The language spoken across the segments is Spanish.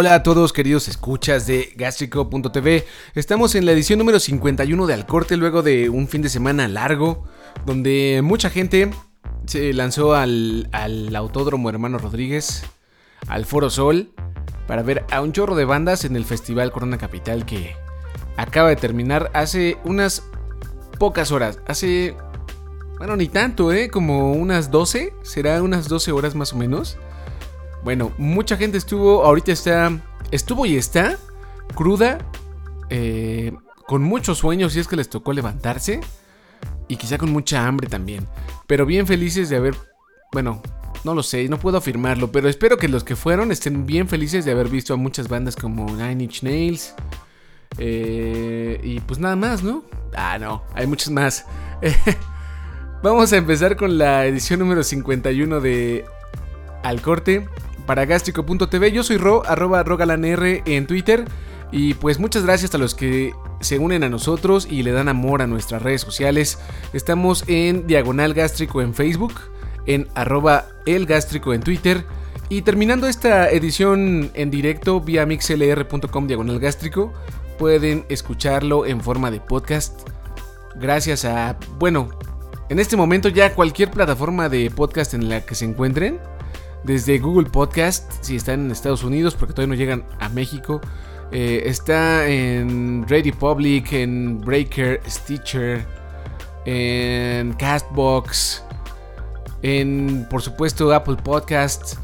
Hola a todos queridos escuchas de Gastrico.tv. Estamos en la edición número 51 de Al Corte luego de un fin de semana largo donde mucha gente se lanzó al, al Autódromo Hermano Rodríguez, al Foro Sol, para ver a un chorro de bandas en el Festival Corona Capital que acaba de terminar hace unas pocas horas. Hace, bueno, ni tanto, ¿eh? Como unas 12, será unas 12 horas más o menos. Bueno, mucha gente estuvo, ahorita está, estuvo y está cruda, eh, con muchos sueños si es que les tocó levantarse y quizá con mucha hambre también, pero bien felices de haber, bueno, no lo sé, no puedo afirmarlo, pero espero que los que fueron estén bien felices de haber visto a muchas bandas como Nine Inch Nails. Eh, y pues nada más, ¿no? Ah, no, hay muchas más. Vamos a empezar con la edición número 51 de Al Corte para gástrico.tv. Yo soy Ro, arroba rogalanr en Twitter. Y pues muchas gracias a los que se unen a nosotros y le dan amor a nuestras redes sociales. Estamos en Diagonal Gástrico en Facebook, en arroba el gástrico en Twitter. Y terminando esta edición en directo vía mixlr.com diagonal gástrico, pueden escucharlo en forma de podcast. Gracias a, bueno, en este momento ya cualquier plataforma de podcast en la que se encuentren desde Google Podcast, si están en Estados Unidos, porque todavía no llegan a México. Eh, está en Radio Public, en Breaker, Stitcher, en Castbox, en por supuesto Apple Podcasts.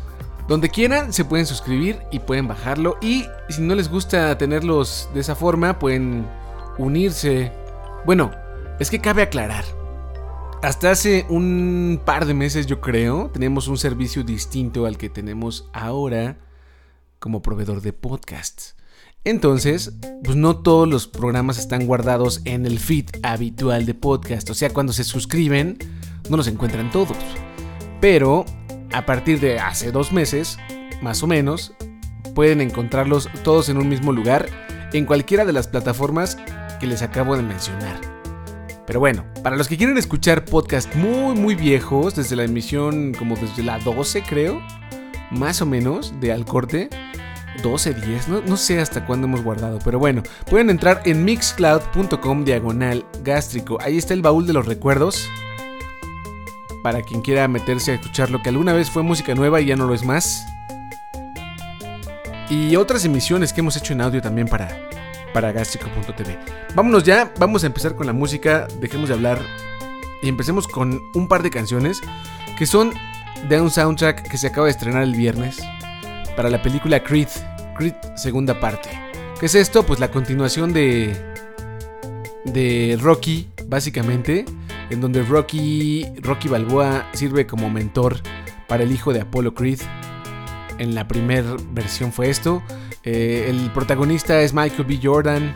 Donde quieran se pueden suscribir y pueden bajarlo. Y si no les gusta tenerlos de esa forma, pueden unirse. Bueno, es que cabe aclarar. Hasta hace un par de meses yo creo, teníamos un servicio distinto al que tenemos ahora como proveedor de podcasts. Entonces, pues no todos los programas están guardados en el feed habitual de podcast. O sea, cuando se suscriben, no los encuentran todos. Pero a partir de hace dos meses, más o menos, pueden encontrarlos todos en un mismo lugar, en cualquiera de las plataformas que les acabo de mencionar. Pero bueno, para los que quieren escuchar podcasts muy, muy viejos, desde la emisión como desde la 12 creo, más o menos, de Al Corte, 12, 10, no, no sé hasta cuándo hemos guardado, pero bueno, pueden entrar en mixcloud.com diagonal gástrico. Ahí está el baúl de los recuerdos. Para quien quiera meterse a escuchar lo que alguna vez fue música nueva y ya no lo es más. Y otras emisiones que hemos hecho en audio también para, para gástrico.tv. Vámonos ya, vamos a empezar con la música, dejemos de hablar y empecemos con un par de canciones que son de un soundtrack que se acaba de estrenar el viernes para la película Creed, Creed segunda parte. ¿Qué es esto? Pues la continuación de de Rocky, básicamente, en donde Rocky Rocky Balboa sirve como mentor para el hijo de Apollo Creed. En la primera versión fue esto. Eh, el protagonista es Michael B. Jordan,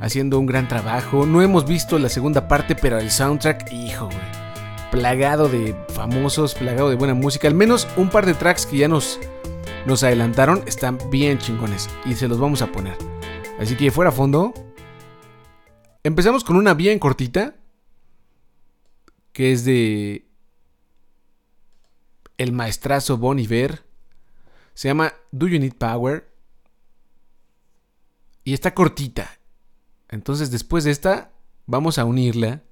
haciendo un gran trabajo. No hemos visto la segunda parte, pero el soundtrack, hijo, güey. Plagado de famosos, plagado de buena música. Al menos un par de tracks que ya nos, nos adelantaron están bien chingones y se los vamos a poner. Así que fuera a fondo. Empezamos con una bien cortita. Que es de. El maestrazo Bon Iver. Se llama Do You Need Power? Y está cortita. Entonces después de esta, vamos a unirla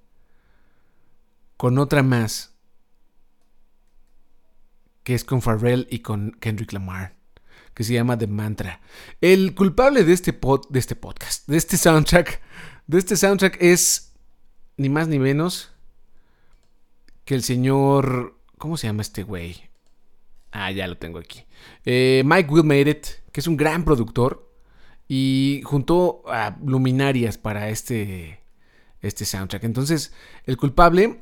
con otra más. Que es con Pharrell y con Kendrick Lamar. Que se llama The Mantra. El culpable de este, de este podcast, de este soundtrack, de este soundtrack es ni más ni menos que el señor. ¿Cómo se llama este güey? Ah, ya lo tengo aquí. Eh, Mike Will Made It, que es un gran productor y juntó a luminarias para este, este soundtrack. Entonces, el culpable,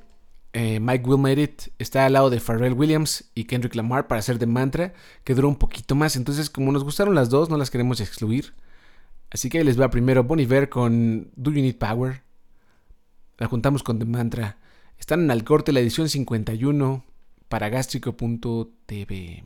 eh, Mike Wilmerit, está al lado de Pharrell Williams y Kendrick Lamar para hacer de mantra, que duró un poquito más. Entonces, como nos gustaron las dos, no las queremos excluir. Así que les va primero Bonnie Ver con Do You Need Power. La juntamos con The Mantra. Están en el corte la edición 51 para gástrico.tv.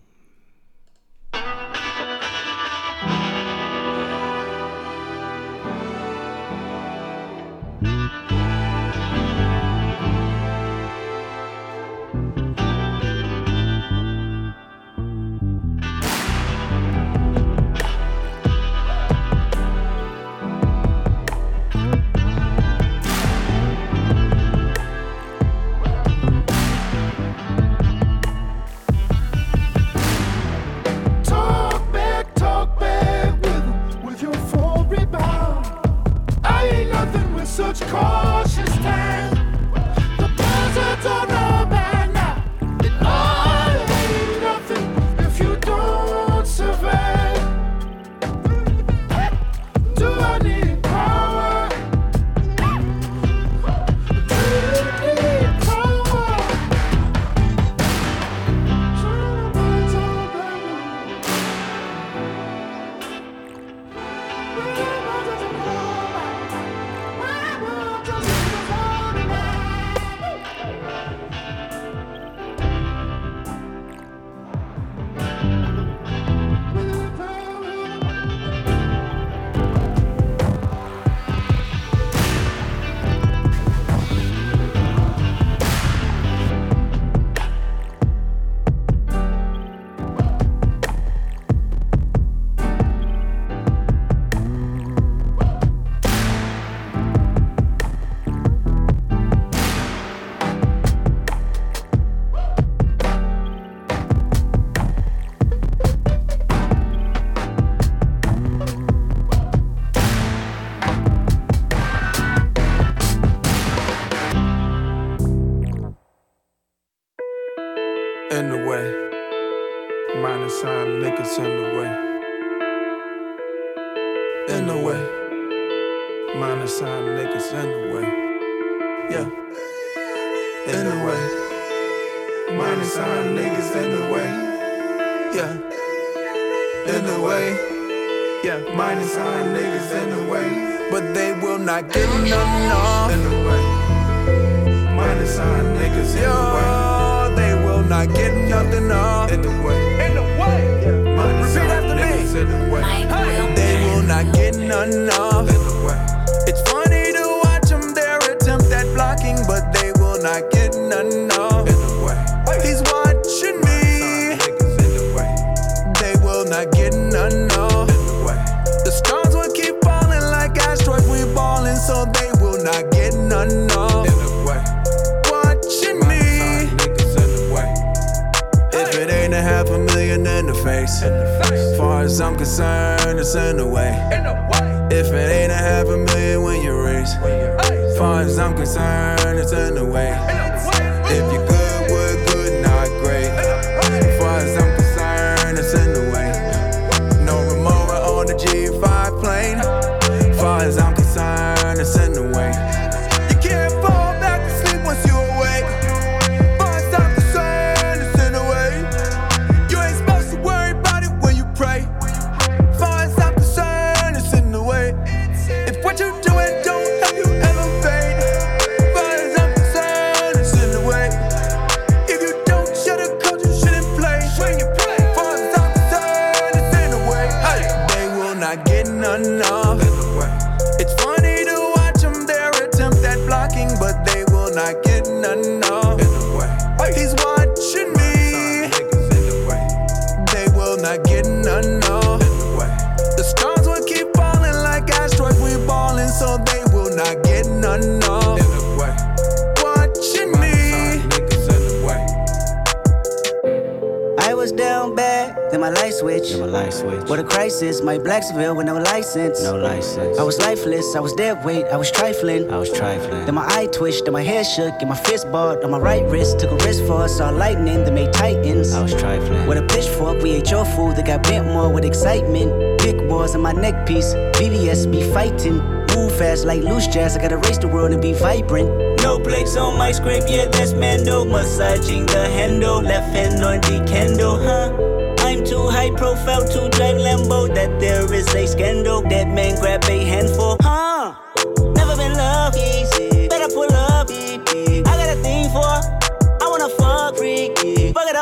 lifeless, I was dead weight, I was trifling. I was trifling. Then my eye twitched, then my head shook, and my fist balled on my right wrist. Took a risk for us, saw lightning that made titans. I was trifling. With a pitchfork, we ate your food that got bent more with excitement. Big wars on my neck piece, VVS be fighting. Move fast like loose jazz, I gotta race the world and be vibrant. No plates on my scrape, yeah, that's Mando. Massaging the handle, left hand on the candle, huh? I'm too high profile to drive Lambo. That there is a scandal. That man grab a handful,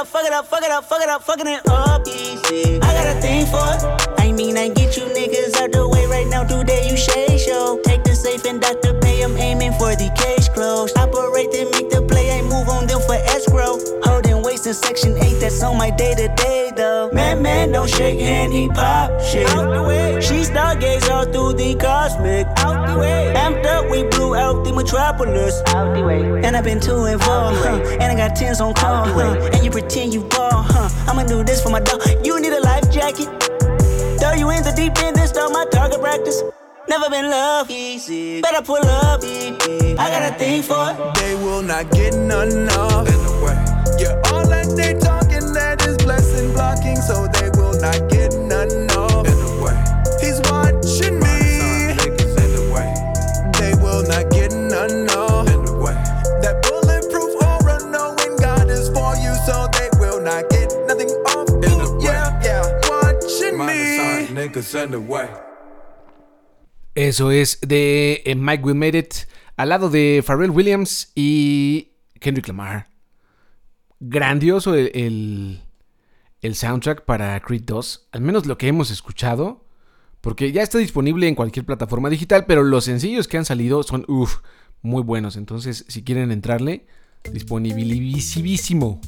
up, fuck it up, fuck it up, fuck it up, fucking it up easy. I got a thing for. It. I mean, I get you niggas out the way right now. Today you shade show. Take the safe and Dr. Pay. I'm aiming for the case closed. Operate then make the play. I move on them for escrow. Holding waist in section 8. That's on my day to day don't shake hand. He pop shit. Out the way. She stargaze all through the cosmic. Out the way. Amped up, we blew out the metropolis. Out the way. And I've been to and fro, huh? And I got tens on call, huh? And you pretend you ball, huh? I'ma do this for my dog. You need a life jacket. Throw you in the deep end, then start my target practice. Never been love easy. Better pull up, I got a thing for it. They will not get none off. Yeah, all that they talking that is blessing blocking, so they will not get none off. He's watching me. They will not get none off. That bulletproof aura, knowing God is for you, so they will not get nothing off. Ooh, yeah, yeah, watching me. Niggas in the way. Eso es de eh, Mike We Made It, al lado de Pharrell Williams y Kendrick Lamar. Grandioso el, el, el soundtrack para Creed 2, al menos lo que hemos escuchado, porque ya está disponible en cualquier plataforma digital, pero los sencillos que han salido son, uff, muy buenos. Entonces, si quieren entrarle, disponibilísimo.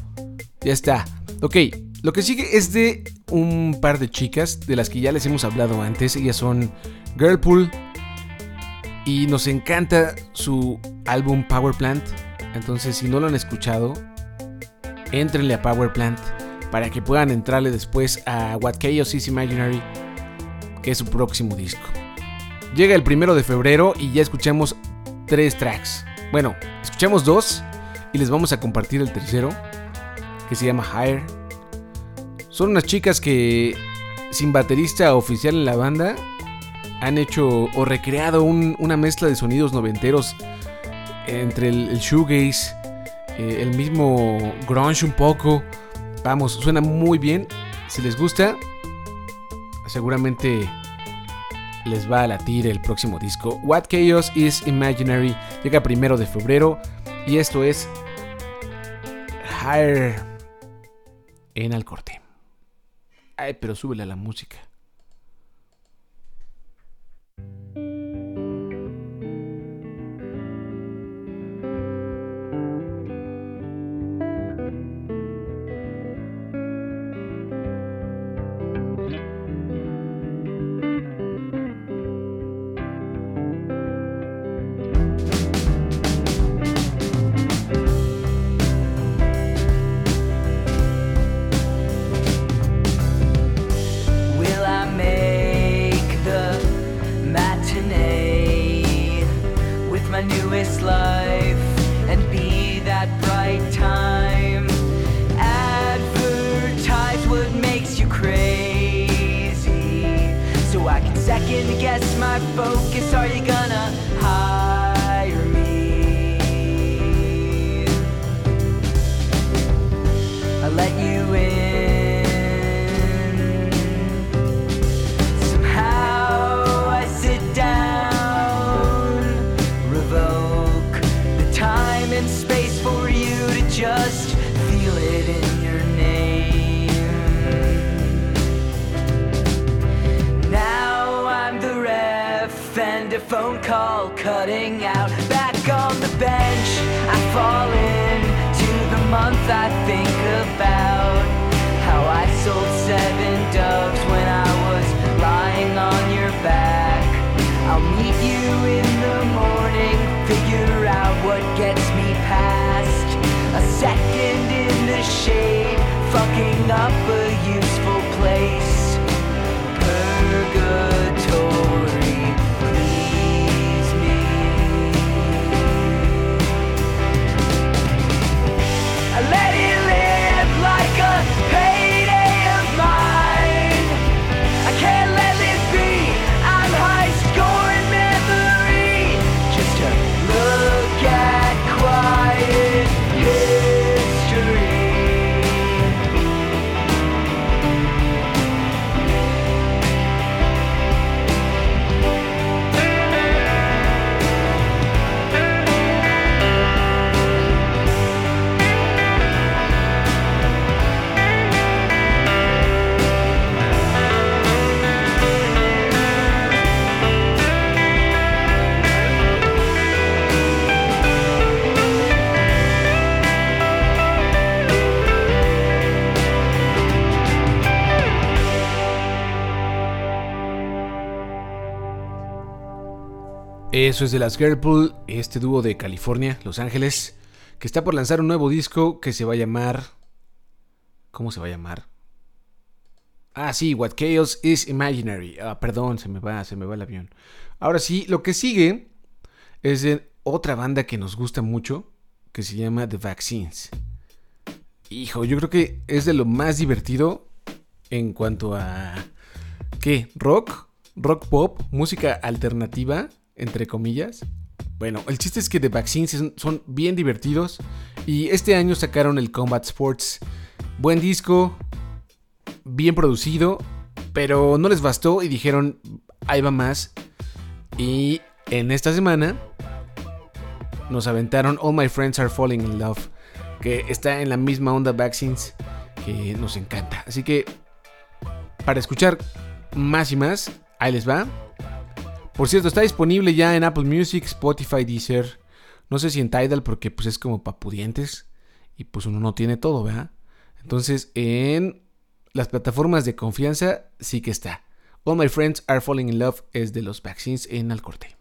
Ya está. Ok, lo que sigue es de un par de chicas de las que ya les hemos hablado antes. Ellas son Girlpool. Y nos encanta su álbum Power Plant. Entonces, si no lo han escuchado, entrenle a Power Plant para que puedan entrarle después a What Chaos is Imaginary, que es su próximo disco. Llega el primero de febrero y ya escuchamos tres tracks. Bueno, escuchamos dos y les vamos a compartir el tercero, que se llama Higher. Son unas chicas que, sin baterista oficial en la banda, han hecho o recreado una mezcla de sonidos noventeros entre el, shoegaze, eh, el mismo grunge un poco. Vamos, suena muy bien. Si les gusta, seguramente les va a latir el próximo disco. What Chaos is Imaginary llega primero de febrero y esto es Higher en el corte. Ay, pero súbele a la música. my focus. Are you gonna hire me? I let you in. Somehow I sit down, revoke the time and space for you to just. cutting out. Back on the bench, I fall in to the month I think about. How I sold seven doves when I was lying on your back. I'll meet you in the morning, figure out what gets me past. A second in the shade, fucking up Eso es de las Girlpool, este dúo de California, Los Ángeles, que está por lanzar un nuevo disco que se va a llamar... ¿Cómo se va a llamar? Ah, sí, What Chaos is Imaginary. Ah, perdón, se me va, se me va el avión. Ahora sí, lo que sigue es de otra banda que nos gusta mucho, que se llama The Vaccines. Hijo, yo creo que es de lo más divertido en cuanto a... ¿Qué? ¿Rock? ¿Rock pop? ¿Música alternativa? Entre comillas. Bueno, el chiste es que The Vaccines son bien divertidos y este año sacaron el Combat Sports. Buen disco, bien producido, pero no les bastó y dijeron, ahí va más. Y en esta semana nos aventaron All My Friends Are Falling in Love, que está en la misma onda Vaccines que nos encanta. Así que para escuchar más y más, ahí les va. Por cierto, está disponible ya en Apple Music, Spotify, Deezer. No sé si en Tidal porque pues es como papudientes y pues uno no tiene todo, ¿verdad? Entonces en las plataformas de confianza sí que está. All My Friends Are Falling in Love es de los vaccines en el corte.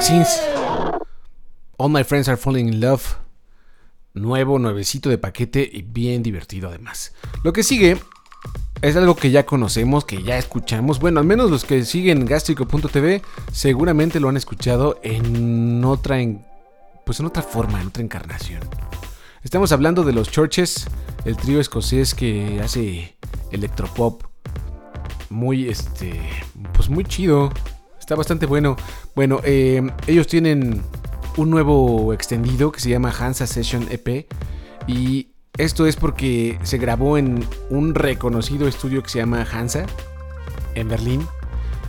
Vaccines. All My Friends Are Falling in Love. Nuevo, nuevecito de paquete y bien divertido además. Lo que sigue es algo que ya conocemos, que ya escuchamos. Bueno, al menos los que siguen gastrico.tv seguramente lo han escuchado en otra, pues en otra forma, en otra encarnación. Estamos hablando de los Churches, el trío escocés que hace electropop muy, este, pues muy chido. Está bastante bueno. Bueno, eh, ellos tienen un nuevo extendido que se llama Hansa Session EP y esto es porque se grabó en un reconocido estudio que se llama Hansa en Berlín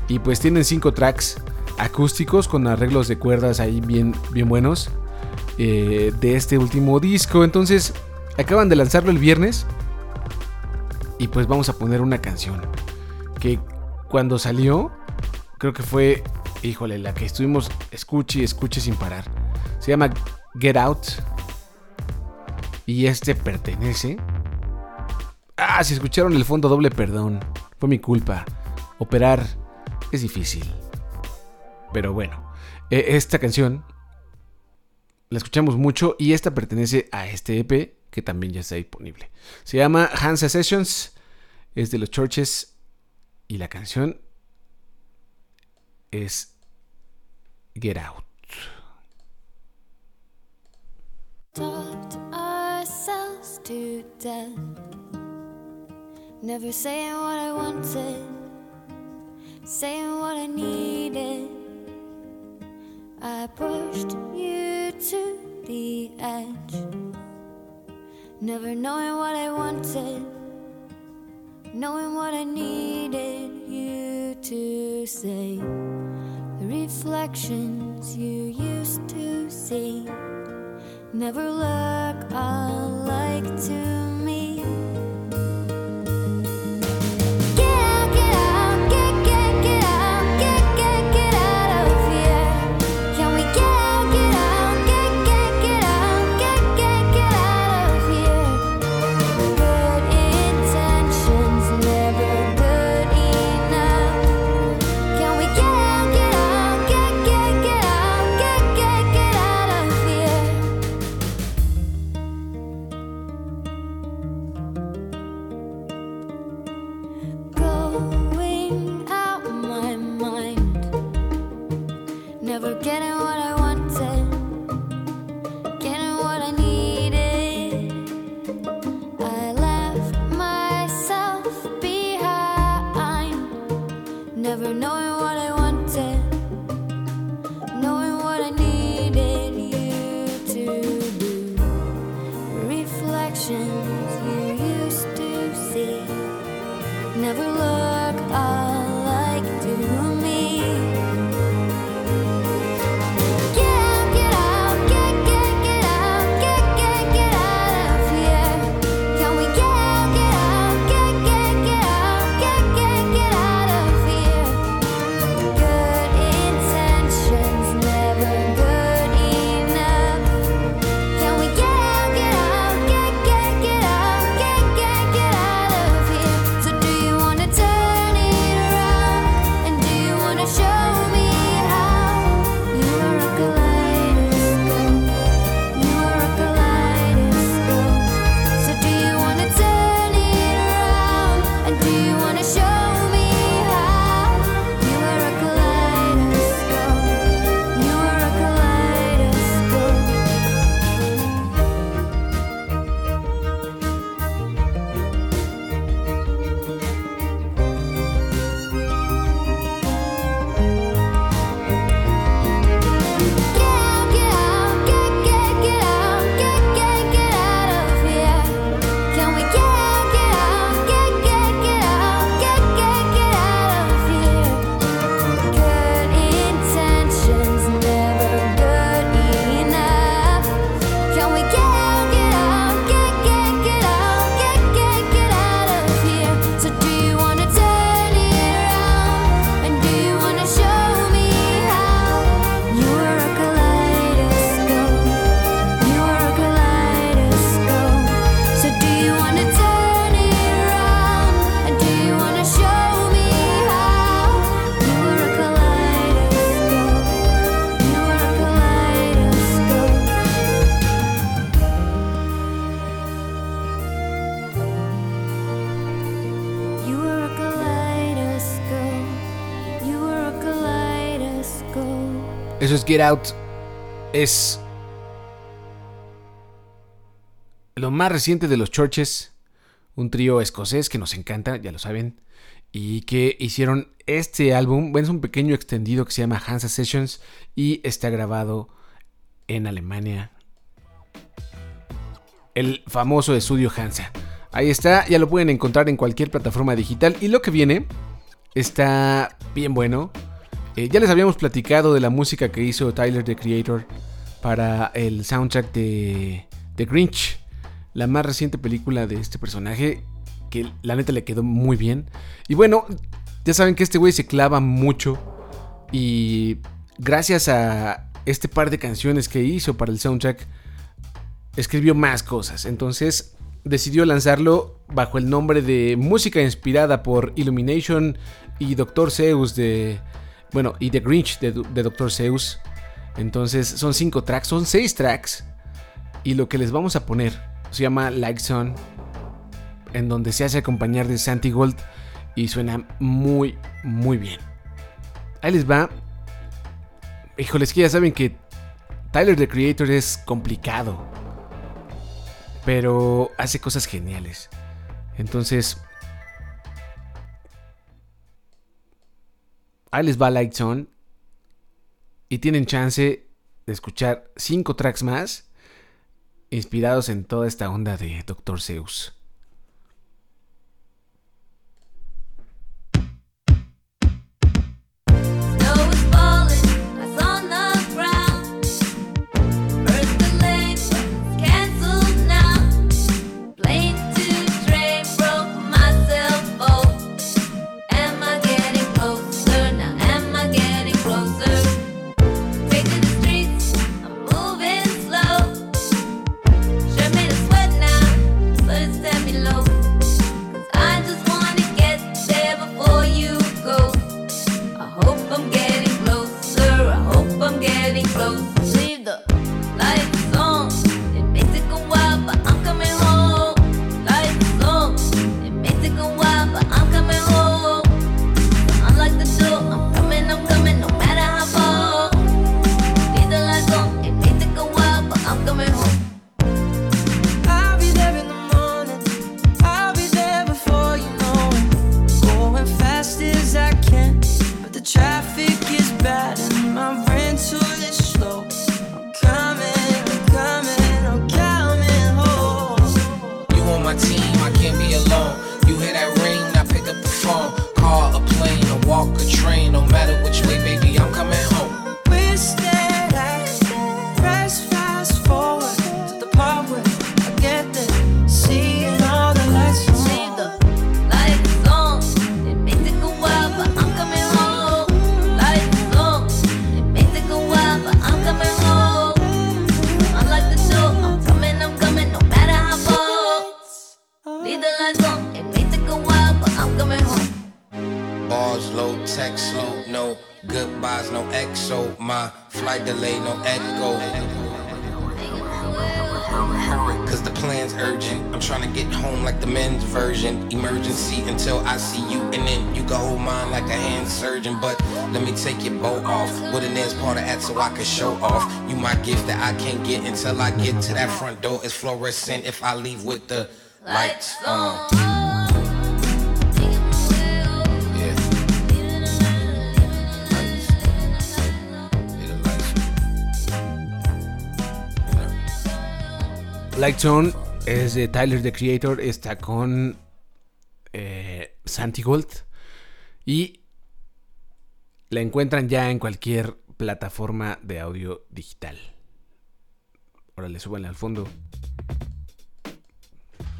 y pues tienen cinco tracks acústicos con arreglos de cuerdas ahí bien, bien buenos eh, de este último disco. Entonces acaban de lanzarlo el viernes y pues vamos a poner una canción que cuando salió, creo que fue, híjole, la que estuvimos escuche y escuche sin parar. Se llama Get Out. Y este pertenece. Ah, si escucharon el fondo doble, perdón. Fue mi culpa. Operar es difícil. Pero bueno, e, esta canción la escuchamos mucho y esta pertenece a este EP que también ya está disponible. Se llama Hansa Sessions, es de los Churches y la canción es Get Out. Talked ourselves to death. Never saying what I wanted, saying what I needed. I pushed you to the edge, never knowing what I wanted knowing what I needed you to say. The reflections you used to see never look alike to Eso Get Out. Es lo más reciente de los Churches, un trío escocés que nos encanta, ya lo saben, y que hicieron este álbum, bueno, es un pequeño extendido que se llama Hansa Sessions y está grabado en Alemania. El famoso estudio Hansa. Ahí está, ya lo pueden encontrar en cualquier plataforma digital y lo que viene está bien bueno. Eh, ya les habíamos platicado de la música que hizo Tyler the Creator para el soundtrack de The Grinch, la más reciente película de este personaje, que la neta le quedó muy bien. Y bueno, ya saben que este güey se clava mucho y gracias a este par de canciones que hizo para el soundtrack, escribió más cosas. Entonces decidió lanzarlo bajo el nombre de música inspirada por Illumination y Doctor Zeus de bueno, y The Grinch de, Dr. Seuss. Entonces son cinco tracks, son seis tracks. Y lo que les vamos a poner se llama Like Son, en donde se hace acompañar de Santi Gold y suena muy, muy bien. Ahí les va. Híjoles, que ya saben que Tyler the Creator es complicado, pero hace cosas geniales. Entonces, ahí les va Lights On. Y tienen chance de escuchar cinco tracks más inspirados en toda esta onda de Dr. Zeus. Till I get to that front door, it's fluorescent if I leave with the lights on. Lights On es de Tyler the Creator, está con eh, Santi Gold. Y la encuentran ya en cualquier plataforma de audio digital. Órale, súbanle al fondo.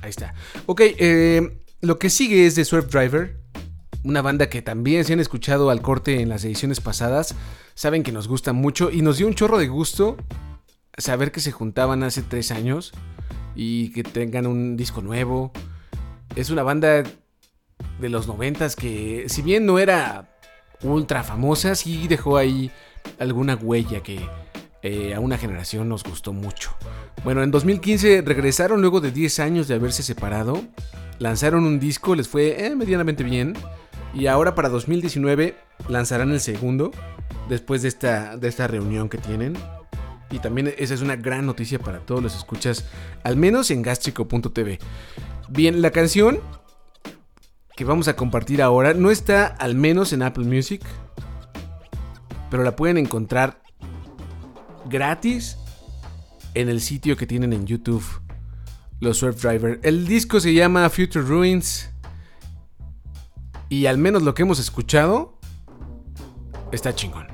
Ahí está. Ok, eh, lo que sigue es de Surf Driver. Una banda que también se han escuchado al corte en las ediciones pasadas. Saben que nos gusta mucho y nos dio un chorro de gusto saber que se juntaban hace tres años y que tengan un disco nuevo. Es una banda de los noventas que, si bien no era ultra famosa, sí dejó ahí alguna huella que eh, a una generación nos gustó mucho. Bueno, en 2015 regresaron luego de 10 años de haberse separado, lanzaron un disco, les fue eh, medianamente bien, Y ahora para 2019 lanzarán el segundo, después de esta, de esta reunión que tienen. Y también esa es una gran noticia para todos los escuchas, al menos en gastrico.tv. Bien, la canción que vamos a compartir ahora no está al menos en Apple Music, pero la pueden encontrar gratis en el sitio que tienen en YouTube, los Surf Driver. El disco se llama Future Ruins y al menos lo que hemos escuchado está chingón.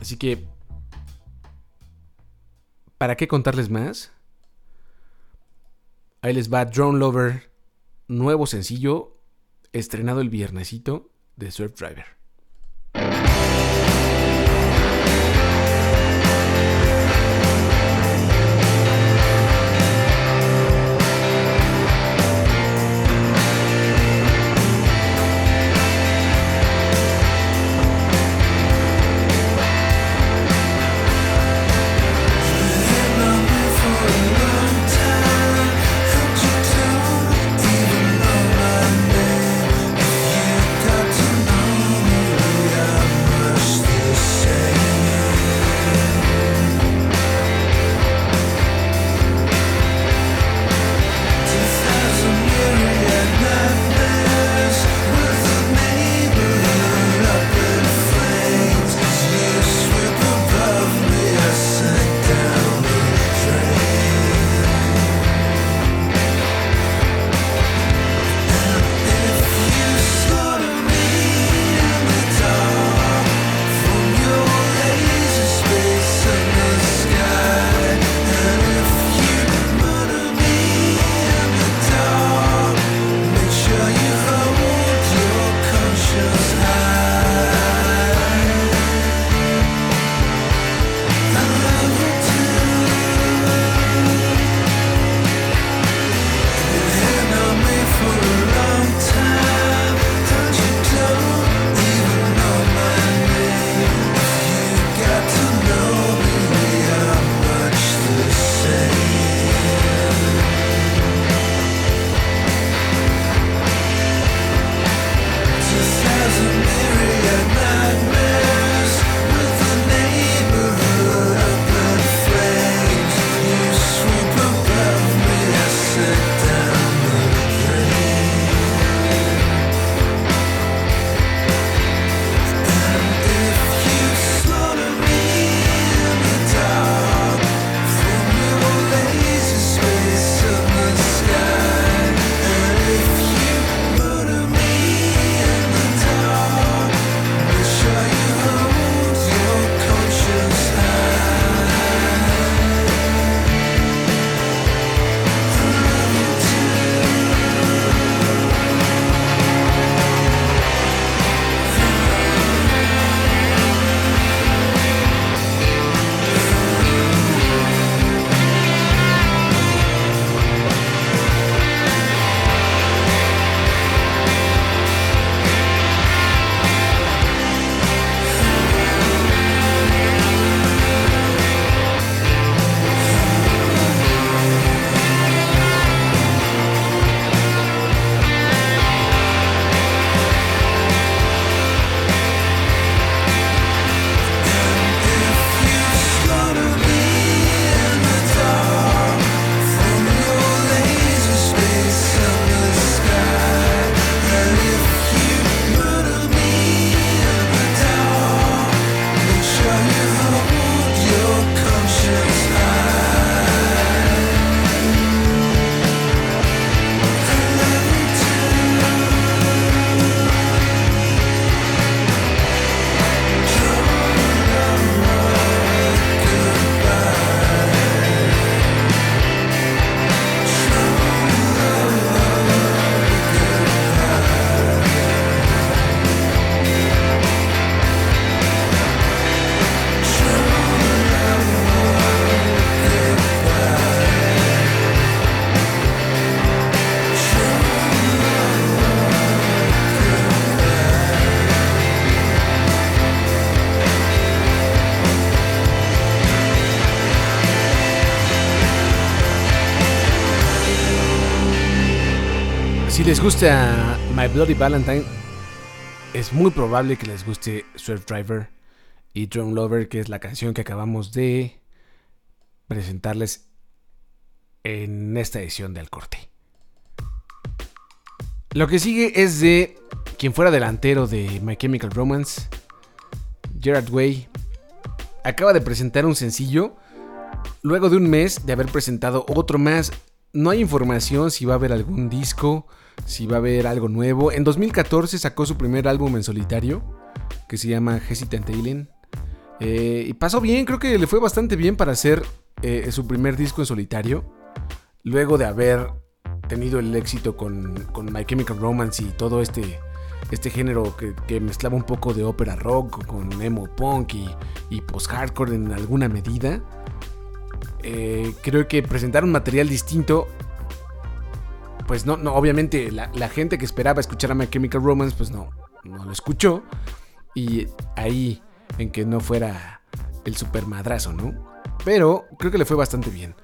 Así que, ¿para qué contarles más? Ahí les va Drone Lover, nuevo sencillo, estrenado el viernesito de Surf Driver. Les gusta My Bloody Valentine, es muy probable que les guste Surf Driver y Drone Lover, que es la canción que acabamos de presentarles en esta edición del corte. Lo que sigue es de quien fuera delantero de My Chemical Romance, Gerard Way. Acaba de presentar un sencillo luego de un mes de haber presentado otro más. No hay información si va a haber algún disco, si va a haber algo nuevo. En 2014 sacó su primer álbum en solitario, que se llama Hesitant Alien. Eh, y pasó bien, creo que le fue bastante bien para hacer eh, su primer disco en solitario. Luego de haber tenido el éxito con, con My Chemical Romance y todo este, este género que, mezclaba un poco de ópera rock con emo punk y, post-hardcore en alguna medida. Eh, creo que presentar un material distinto pues no, no obviamente la, gente que esperaba escuchar a My Chemical Romance, pues no, no lo escuchó. Y ahí en que no fuera el super madrazo, ¿no? Pero creo que le fue bastante bien.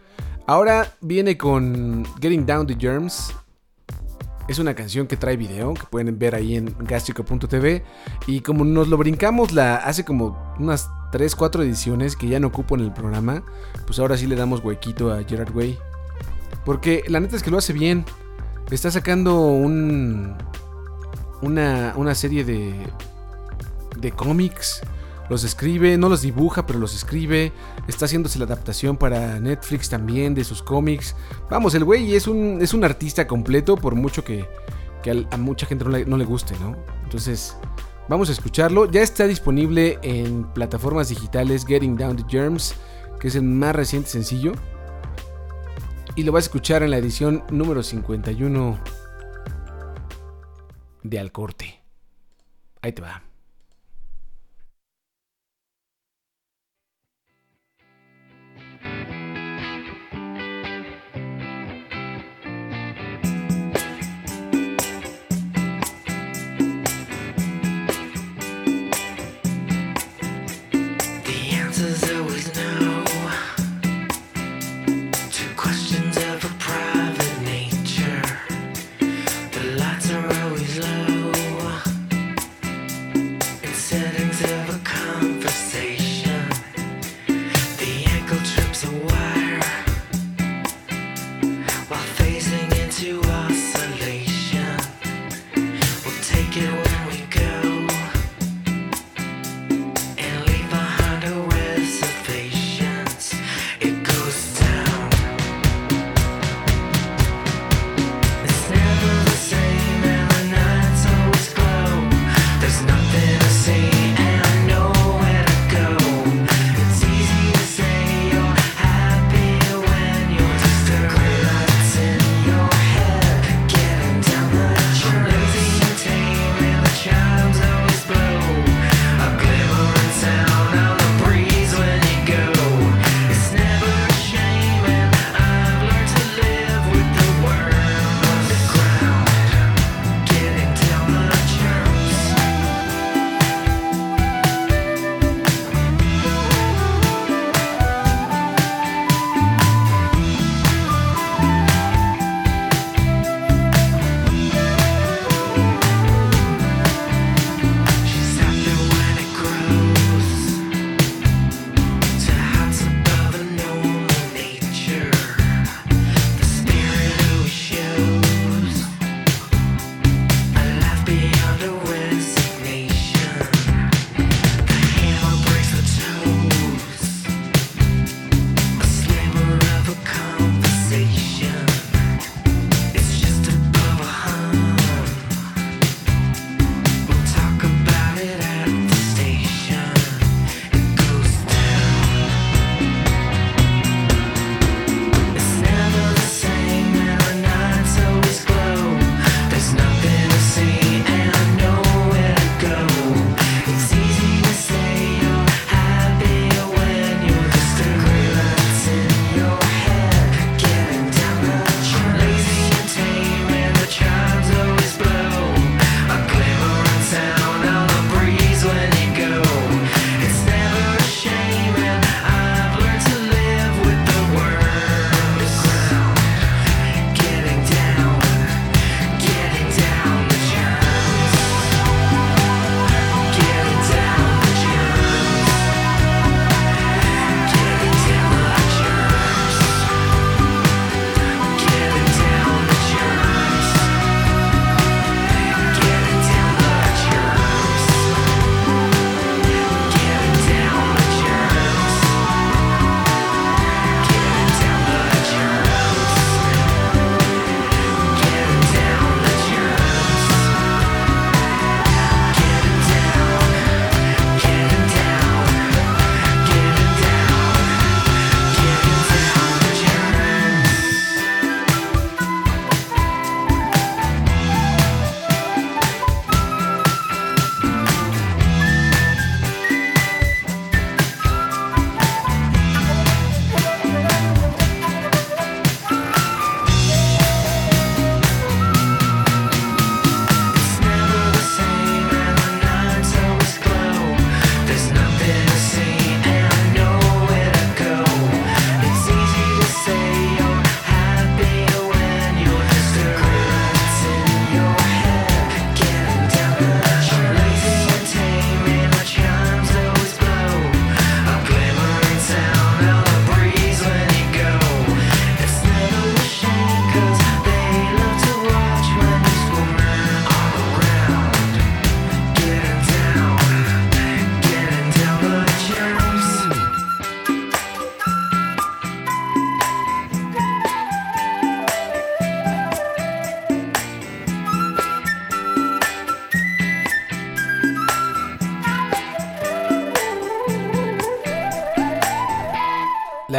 Ahora viene con Getting Down the Germs. Es una canción que trae video, que pueden ver ahí en gastrico.tv. Y como nos lo brincamos la, hace como unas 3, 4 ediciones que ya no ocupo en el programa, pues ahora sí le damos huequito a Gerard Way. Porque la neta es que lo hace bien. Está sacando un. Una, una serie de. de cómics. Los escribe, no los dibuja, pero los escribe. Está haciéndose la adaptación para Netflix también de sus cómics. Vamos, el güey es un, es un artista completo, por mucho que, que a, mucha gente no le, no le guste, ¿no? Entonces, vamos a escucharlo. Ya está disponible en plataformas digitales Getting Down the Germs, que es el más reciente sencillo y lo vas a escuchar en la edición número 51 de Alcorte. Ahí te va.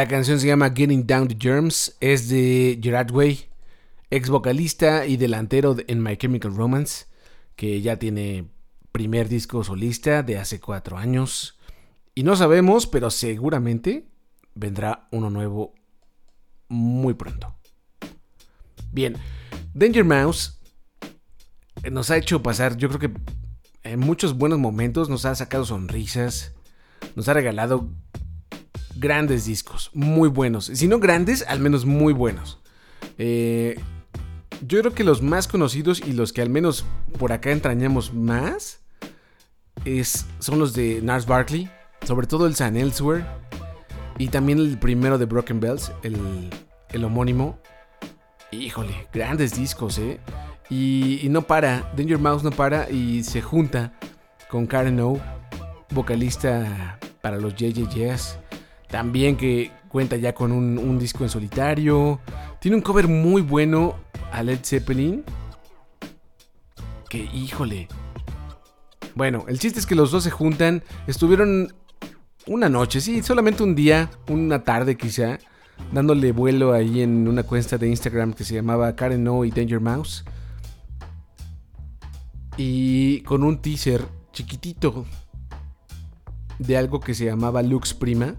Canción se llama Getting Down the Germs. Es de Gerard Way, ex vocalista y delantero en My Chemical Romance, que ya tiene primer disco solista de hace cuatro años. Y no sabemos, pero seguramente vendrá uno nuevo muy pronto. Bien, Danger Mouse nos ha hecho pasar, yo creo que en muchos buenos momentos, nos ha sacado sonrisas, nos ha regalado grandes discos, muy buenos. Si no grandes, al menos muy buenos. Eh, yo creo que los más conocidos y los que al menos por acá entrañamos más es, son los de Nars Barkley, sobre todo el San Elsewhere y también el primero de Broken Bells, el, el homónimo. Híjole, grandes discos, ¿eh? Y, no para, Danger Mouse no para y se junta con Karen O, vocalista para los JJJs. También que cuenta ya con un, disco en solitario. Tiene un cover muy bueno a Led Zeppelin. Que híjole. Bueno, el chiste es que los dos se juntan. Estuvieron una noche, sí, solamente un día, una tarde quizá, dándole vuelo ahí en una cuenta de Instagram que se llamaba Karen O y Danger Mouse. Y con un teaser chiquitito de algo que se llamaba Lux Prima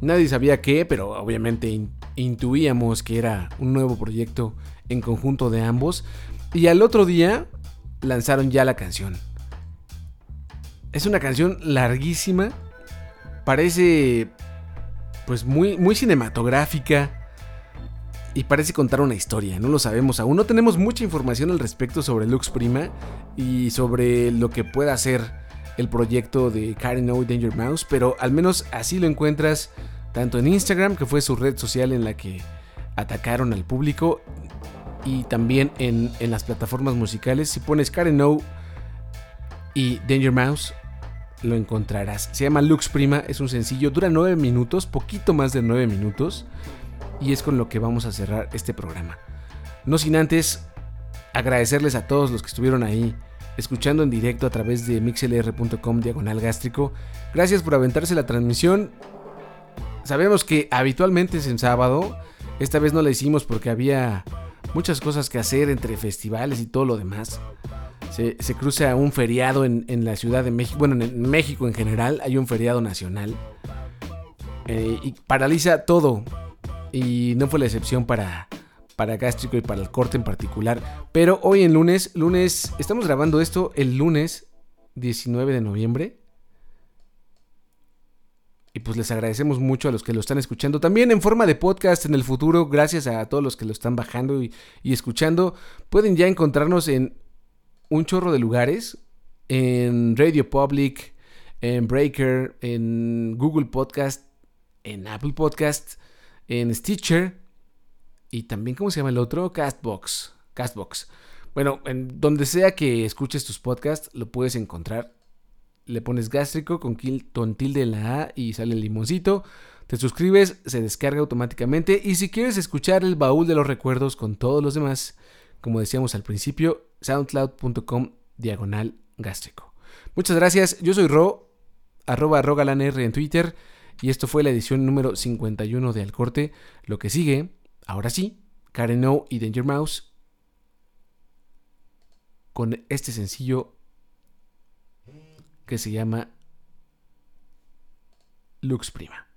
Nadie sabía qué, pero obviamente intuíamos que era un nuevo proyecto en conjunto de ambos. Y al otro día lanzaron ya la canción. Es una canción larguísima. Parece pues muy, muy cinematográfica. Y parece contar una historia, no lo sabemos aún. No tenemos mucha información al respecto sobre Lux Prima y sobre lo que pueda hacer el proyecto de Karen O Danger Mouse, pero al menos así lo encuentras tanto en Instagram, que fue su red social en la que atacaron al público, y también en, las plataformas musicales. Si pones Karen O y Danger Mouse, lo encontrarás. Se llama Lux Prima, es un sencillo, dura 9 minutos, poquito más de 9 minutos, y es con lo que vamos a cerrar este programa. No sin antes agradecerles a todos los que estuvieron ahí escuchando en directo a través de mixlr.com diagonal gástrico. Gracias por aventarse la transmisión. Sabemos que habitualmente es en sábado. Esta vez no la hicimos porque había muchas cosas que hacer entre festivales y todo lo demás. Se, cruza un feriado en, la Ciudad de México. Bueno, en México en general hay un feriado nacional. Eh, y paraliza todo. Y no fue la excepción para, para gástrico y para el corte en particular. Pero hoy en lunes, lunes, estamos grabando esto el lunes 19 de noviembre. Y pues les agradecemos mucho a los que lo están escuchando. También en forma de podcast en el futuro, gracias a todos los que lo están bajando y, escuchando. Pueden ya encontrarnos en un chorro de lugares. En Radio Public, en Breaker, en Google Podcast, en Apple Podcast, en Stitcher y también, ¿cómo se llama el otro? Castbox. Castbox. Bueno, en donde sea que escuches tus podcasts, lo puedes encontrar. Le pones gástrico con, con tilde en la A y sale el limoncito. Te suscribes, se descarga automáticamente. Y si quieres escuchar el baúl de los recuerdos con todos los demás, como decíamos al principio, soundcloud.com diagonal gástrico. Muchas gracias. Yo soy Ro, arroba rogalanr en Twitter. Y esto fue la edición número 51 de Al Corte. Lo que sigue Ahora sí, Karen O y Danger Mouse con este sencillo que se llama Lux Prima.